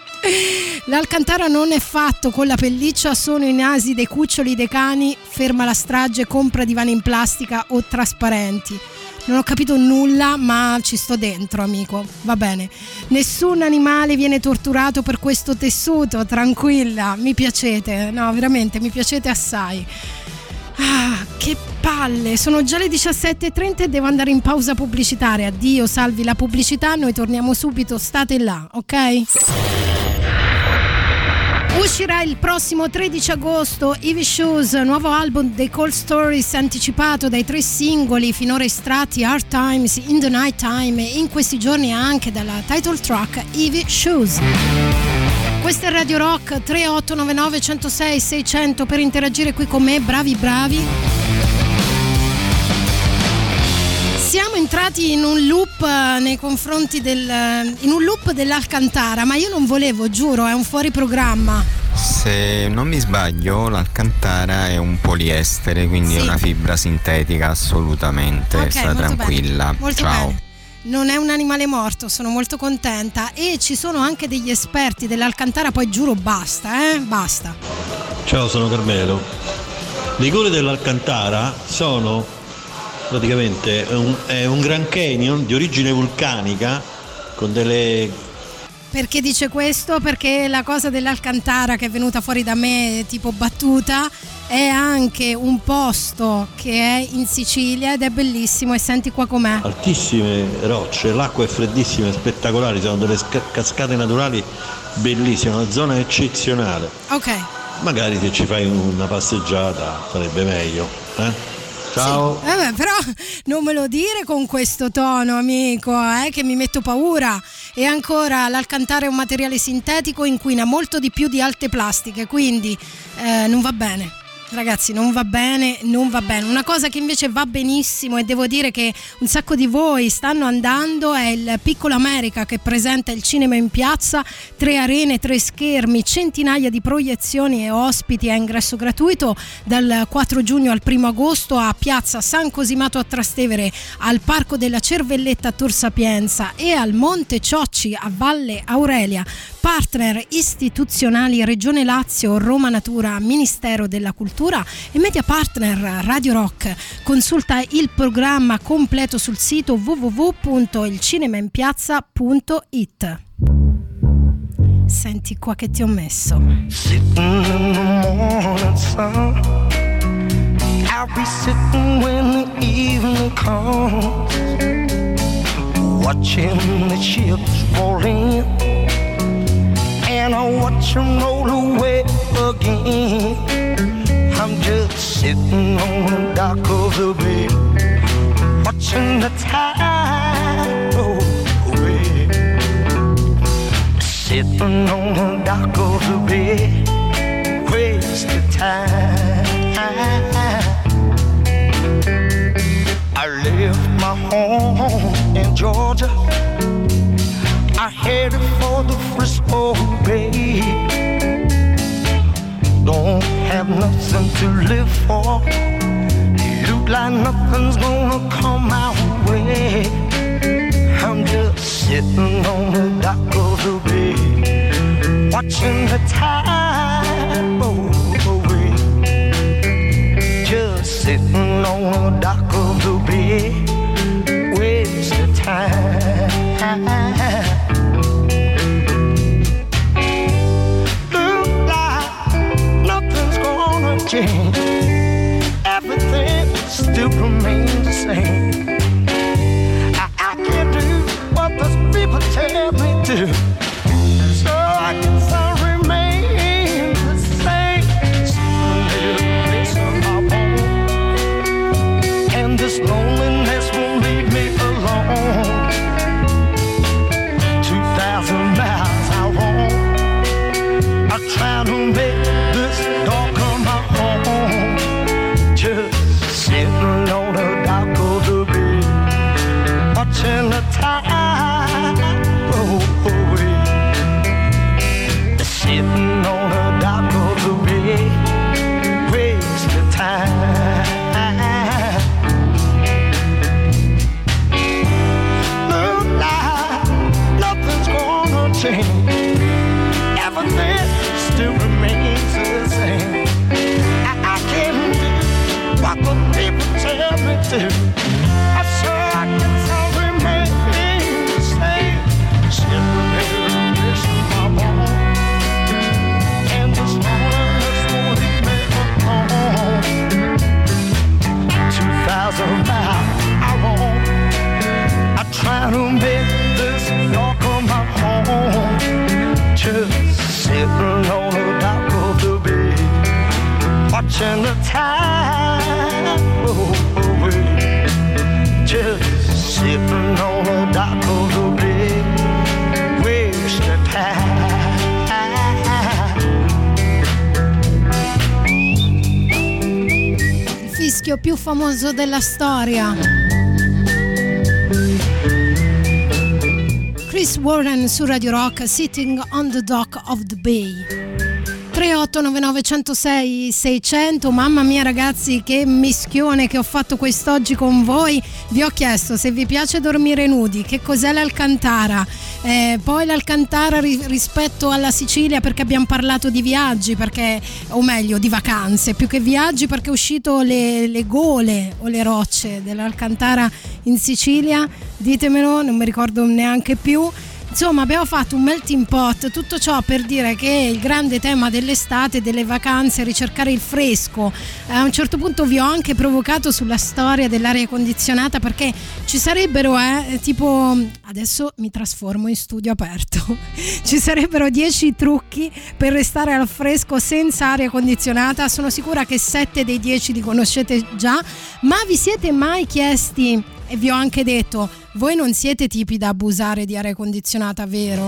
L'Alcantara non è fatto con la pelliccia, sono i nasi dei cuccioli dei cani, ferma la strage, compra divani in plastica o trasparenti. Non ho capito nulla, ma ci sto dentro, amico. Va bene. Nessun animale viene torturato per questo tessuto, tranquilla, mi piacete. No, veramente, mi piacete assai. Ah, che palle! Sono già le 17.30 e devo andare in pausa pubblicitaria. Addio, salvi la pubblicità, noi torniamo subito, state là, ok? Uscirà il prossimo 13 agosto Ivy Shoes, nuovo album dei Cold Stories anticipato dai tre singoli finora estratti Hard Times, In the Night Time e in questi giorni anche dalla title track Ivy Shoes. Questa è Radio Rock 3899 106 600 per interagire qui con me, bravi bravi. Siamo entrati in un loop eh, nei confronti del eh, in un loop dell'Alcantara, ma io non volevo, giuro, è un fuori programma. Se non mi sbaglio, l'Alcantara è un poliestere, quindi Sì. è una fibra sintetica assolutamente. Ok, Sta molto tranquilla. bene, molto Ciao. bene. Non è un animale morto, sono molto contenta e ci sono anche degli esperti dell'Alcantara, poi giuro basta, eh? Basta. Ciao, sono Carmelo. Le gole dell'Alcantara sono praticamente un, è un Grand Canyon di origine vulcanica con delle Perché dice questo? Perché la cosa dell'Alcantara che è venuta fuori da me tipo battuta è anche un posto che è in Sicilia ed è bellissimo e senti qua com'è. altissime rocce, l'acqua è freddissima, è spettacolare, sono delle sca- cascate naturali bellissime, una zona eccezionale. Ok. Magari se ci fai una passeggiata sarebbe meglio. eh? Ciao. Vabbè, però non me lo dire con questo tono, amico, eh, che mi metto paura. E ancora l'Alcantara è un materiale sintetico, inquina molto di più di alte plastiche, quindi eh, non va bene. Ragazzi, non va bene, non va bene. Una cosa che invece va benissimo e devo dire che un sacco di voi stanno andando è il Piccolo America che presenta il cinema in piazza, tre arene, tre schermi, centinaia di proiezioni e ospiti a ingresso gratuito dal 4 giugno al 1 agosto a Piazza San Cosimato a Trastevere, al Parco della Cervelletta a Tor Sapienza e al Monte Ciocci a Valle Aurelia. Partner istituzionali Regione Lazio, Roma Natura, Ministero della Cultura e media partner Radio Rock. Consulta il programma completo sul sito www.ilcinemainpiazza.it. Senti qua che ti ho messo. I'll be sitting when the evening comes, watching the ships roll in, and I watch them roll away again. I'm just sitting on the dock of the bay, watching the tide roll away. Sitting on the dock of the bay, waste wasting time. I left my home in Georgia. I headed for the Frisco live for. Look like nothing's gonna come my way. I'm just sitting maschio più famoso della storia. Chris Warren su Radio Rock, Sitting on the Dock of the Bay. 3899 106 600 mamma mia ragazzi che mischione che ho fatto quest'oggi con voi vi ho chiesto se vi piace dormire nudi che cos'è l'Alcantara eh, poi l'Alcantara ri- rispetto alla Sicilia perché abbiamo parlato di viaggi perché, o meglio di vacanze più che viaggi perché è uscito le, le gole o le rocce dell'Alcantara in Sicilia. Ditemelo non mi ricordo neanche più Insomma, abbiamo fatto un melting pot, tutto ciò per dire che il grande tema dell'estate, delle vacanze, ricercare il fresco. A un certo punto vi ho anche provocato sulla storia dell'aria condizionata perché ci sarebbero, eh, tipo, adesso mi trasformo in studio aperto, ci sarebbero 10 trucchi per restare al fresco senza aria condizionata. Sono sicura che 7 dei 10 li conoscete già, ma vi siete mai chiesti, e vi ho anche detto, voi non siete tipi da abusare di aria condizionata, vero?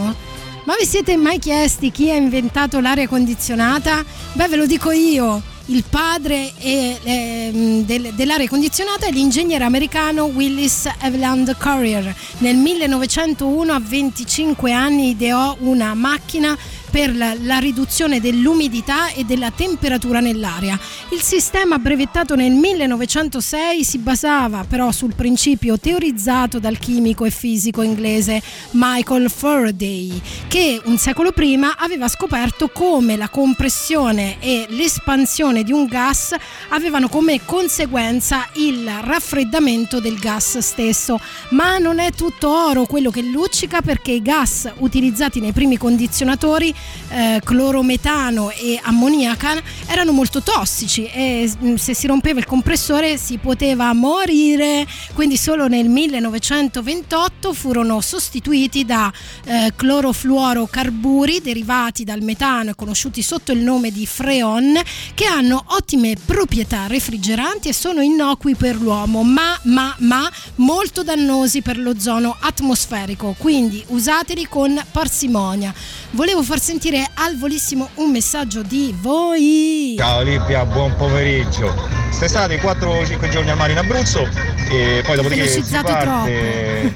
Ma vi siete mai chiesti chi ha inventato l'aria condizionata? Beh, ve lo dico io. Il padre è, eh, del, dell'aria condizionata è l'ingegnere americano Willis Eveland Courier. Nel 1901 a 25 anni ideò una macchina per la, la, riduzione dell'umidità e della temperatura nell'aria. Il sistema brevettato nel 1906 si basava però sul principio teorizzato dal chimico e fisico inglese Michael Faraday, che un secolo prima aveva scoperto come la compressione e l'espansione di un gas avevano come conseguenza il raffreddamento del gas stesso. Ma non è tutto oro quello che luccica perché i gas utilizzati nei primi condizionatori eh, clorometano e ammoniaca erano molto tossici e mm, se si rompeva il compressore si poteva morire. Quindi solo nel 1928 furono sostituiti da eh, clorofluorocarburi derivati dal metano e conosciuti sotto il nome di freon che hanno ottime proprietà refrigeranti e sono innocui per l'uomo ma ma ma molto dannosi per l'ozono atmosferico. Quindi usateli con parsimonia. Volevo far sentire al volissimo un messaggio di voi. Ciao Olimpia, buon pomeriggio. Quest'estate 4-5 giorni al mare in Abruzzo e poi dopodiché si parte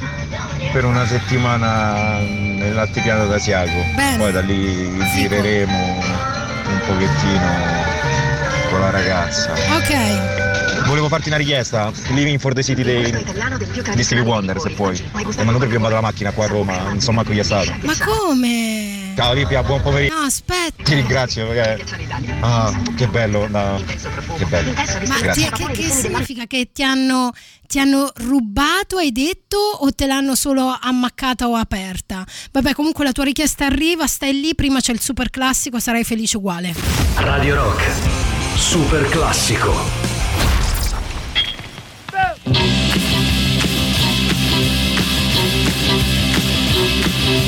per una settimana nell'altipiano d'Asiago. Bene. Poi da lì gireremo un pochettino con la ragazza. Ok. Volevo farti una richiesta, Living for the City dei, di Stevie Wonder se puoi. Ma non perché vado la macchina qua a Roma, insomma qui è stato. Ma come? Ciao Lipia, buon pomeriggio. No, aspetta. Ti ringrazio perché. Ah, che bello, no, che bello. Ma ti- che, che significa che ti hanno, ti hanno rubato, hai detto, o te l'hanno solo ammaccata o aperta? Vabbè, comunque la tua richiesta arriva, stai lì, prima c'è il super classico, sarai felice uguale. Radio Rock. Super classico.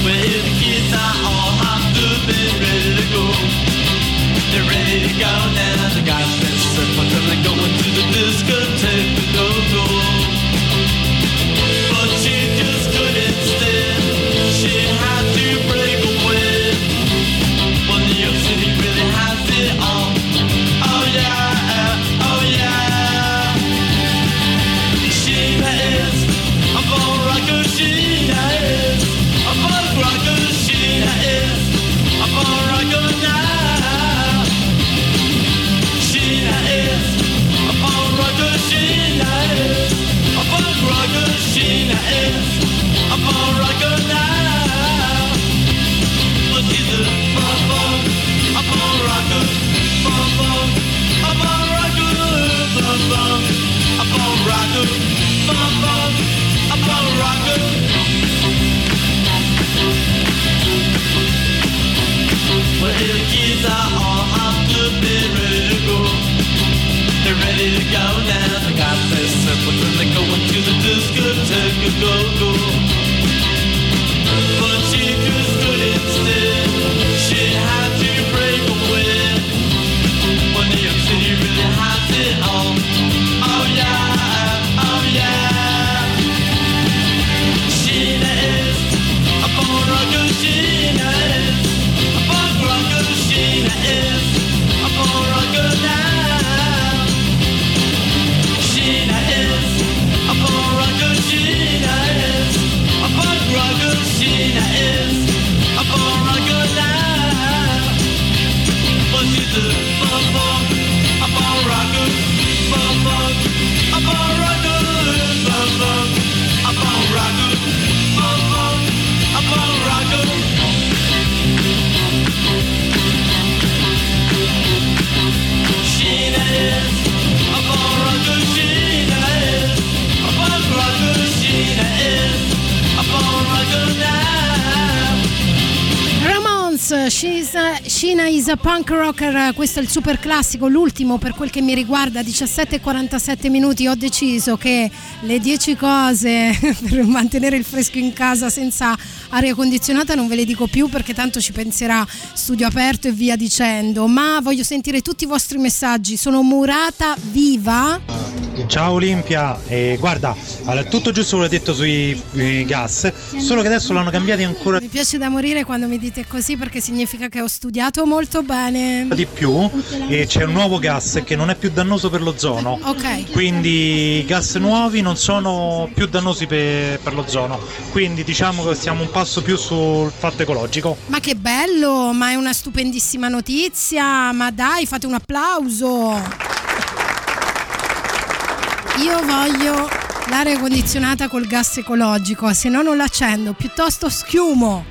Well, questo è il super classico, l'ultimo per quel che mi riguarda, 17 e 47 minuti, ho deciso che le 10 cose per mantenere il fresco in casa senza aria condizionata non ve le dico più perché tanto ci penserà studio aperto e via dicendo, ma voglio sentire tutti i vostri messaggi, sono murata viva. Ciao Olimpia, eh, guarda, allora, tutto giusto quello detto sui eh, gas, solo che adesso l'hanno cambiati ancora Mi piace da morire quando mi dite così perché significa che ho studiato molto bene. di più e c'è un nuovo gas che non è più dannoso per l'ozono. Ok. Quindi i gas nuovi non sono più dannosi per, per l'ozono. Quindi diciamo che stiamo un passo più sul fatto ecologico. Ma che bello, ma è una stupendissima notizia, ma dai, fate un applauso. Io voglio l'aria condizionata col gas ecologico, se no non l'accendo, piuttosto schiumo.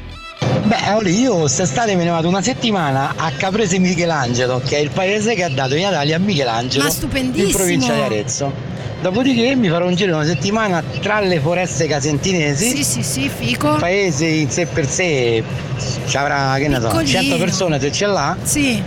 Beh, Oli, io quest'estate me ne vado una settimana a Caprese Michelangelo, che è il paese che ha dato i Natali a Michelangelo Ma stupendissimo! in provincia di Arezzo. Dopodiché mi farò un giro una settimana tra le foreste casentinesi. Sì, sì, sì, fico. Il paese in sé per sé ci avrà, che ne so, Piccolino. 100 persone se ce l'ha. Sì.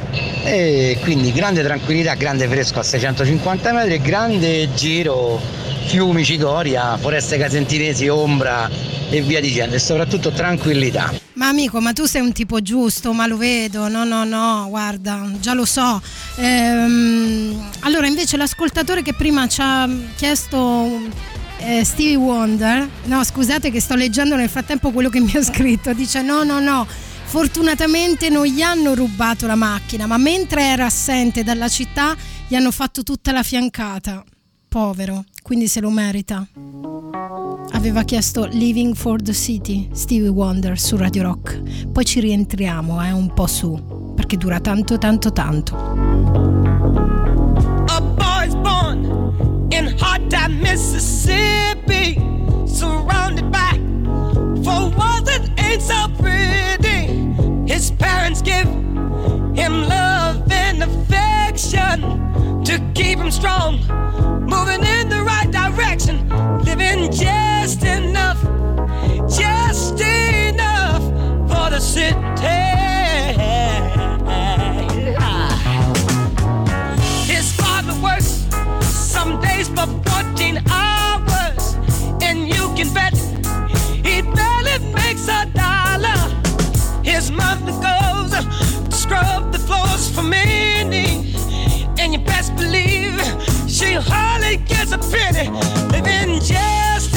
E quindi grande tranquillità, grande fresco a 650 metri, e grande giro, fiumi, cicoria, foreste casentinesi, ombra e via dicendo. E soprattutto tranquillità. Ma amico, ma tu sei un tipo giusto, ma lo vedo, no, no, no, guarda, già lo so. Ehm, allora, invece l'ascoltatore che prima ci ha chiesto eh, Stevie Wonder, no, scusate che sto leggendo nel frattempo quello che mi ha scritto, dice no, no, no. Fortunatamente non gli hanno rubato la macchina, ma mentre era assente dalla città gli hanno fatto tutta la fiancata. Povero, quindi se lo merita. Aveva chiesto Living for the City, Stevie Wonder su Radio Rock. Poi ci rientriamo, eh, un po' su, perché dura tanto, tanto, tanto. A boy's born in hot time Mississippi, surrounded by four walls that ain't so pretty. His parents give him love and affection to keep him strong, moving in the right direction, living just enough, just enough for the city. His father works some days for 14 hours, and you can bet he barely makes a dollar. His mother goes to scrub the floors for many, she hardly gets a penny, living just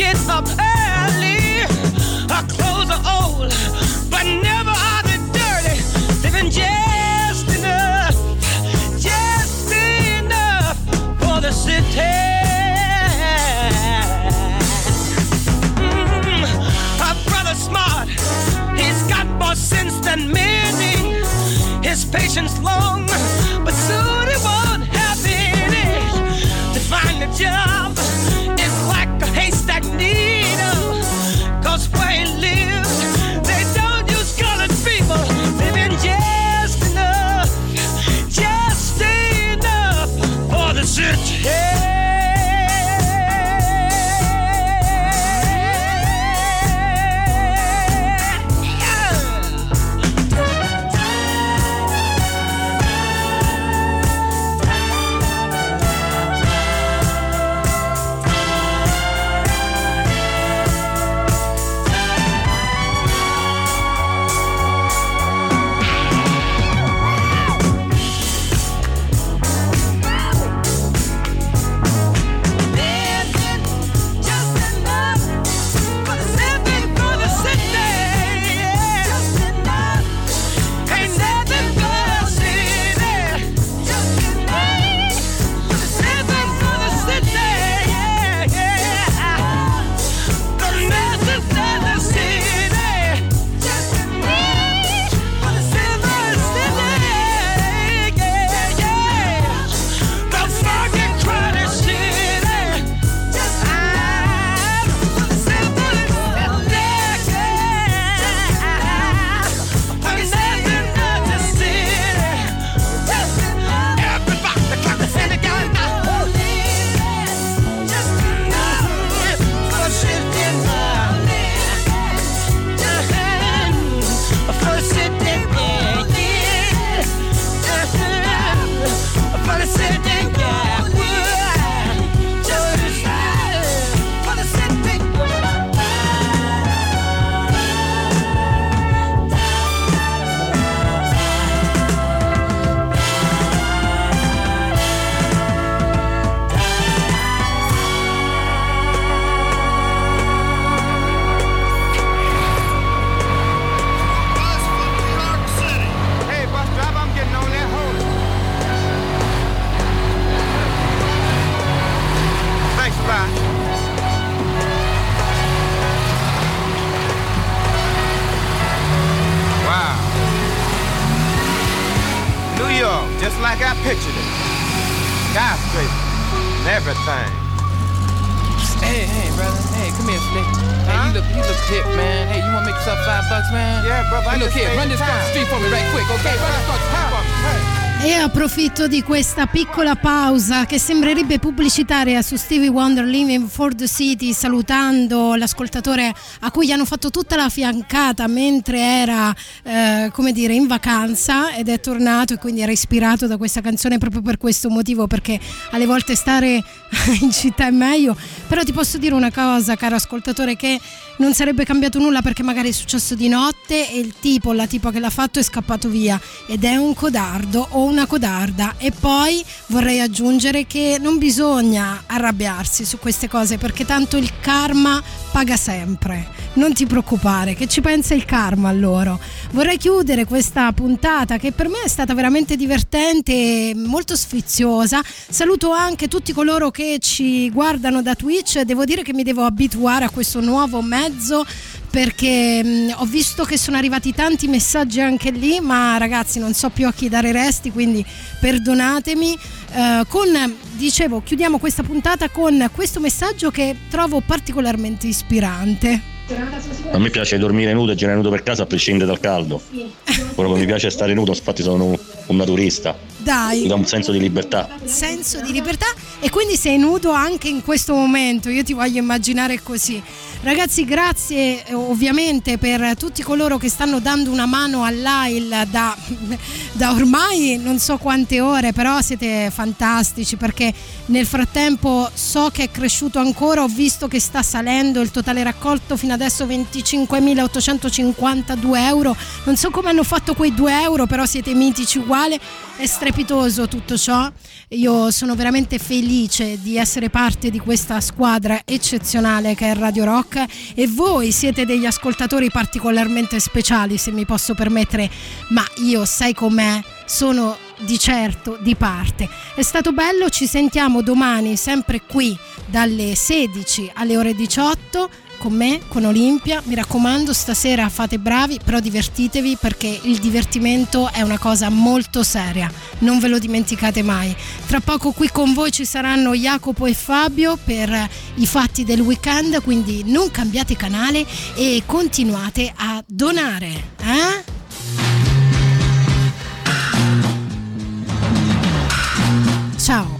get up early. E approfitto di questa piccola pausa che sembrerebbe pubblicitaria su Stevie Wonder Living for the City, salutando l'ascoltatore a cui hanno fatto tutta la fiancata mentre era, eh, come dire, in vacanza ed è tornato e quindi era ispirato da questa canzone proprio per questo motivo, perché alle volte stare in città è meglio. Però ti posso dire una cosa, caro ascoltatore, che non sarebbe cambiato nulla perché magari è successo di notte e il tipo, la tipa che l'ha fatto è scappato via ed è un codardo o una codarda. E poi vorrei aggiungere che non bisogna arrabbiarsi su queste cose perché tanto il karma paga sempre. Non ti preoccupare, che ci pensa il karma a loro. Vorrei chiudere questa puntata che per me è stata veramente divertente e molto sfiziosa. Saluto anche tutti coloro che ci guardano da Twitch. Devo dire che mi devo abituare a questo nuovo mezzo perché mh, ho visto che sono arrivati tanti messaggi anche lì, ma ragazzi non so più a chi dare resti, quindi perdonatemi. Eh, con, dicevo, chiudiamo questa puntata con questo messaggio che trovo particolarmente ispirante. A me piace dormire nudo e girare nudo per casa a prescindere dal caldo. Proprio mi piace stare nudo, infatti sono un, un naturista. Dai. Mi dà un senso di libertà. senso di libertà e quindi sei nudo anche in questo momento, io ti voglio immaginare così. Ragazzi, grazie eh, ovviamente per tutti coloro che stanno dando una mano all'AIL da, da ormai non so quante ore, però siete fantastici perché nel frattempo so che è cresciuto ancora, ho visto che sta salendo il totale raccolto fino adesso 25.852 euro, non so come hanno fatto quei 2 euro, però siete mitici uguale, è strepitoso tutto ciò. Io sono veramente felice di essere parte di questa squadra eccezionale che è Radio Rock e voi siete degli ascoltatori particolarmente speciali, se mi posso permettere, ma io sai com'è, sono di certo di parte. È stato bello, ci sentiamo domani sempre qui dalle 16 alle ore 18 con me, con Olimpia. Mi raccomando, stasera fate bravi, però divertitevi perché il divertimento è una cosa molto seria. Non ve lo dimenticate mai. Tra poco qui con voi ci saranno Jacopo e Fabio per i fatti del weekend, quindi non cambiate canale e continuate a donare. Eh? Ciao.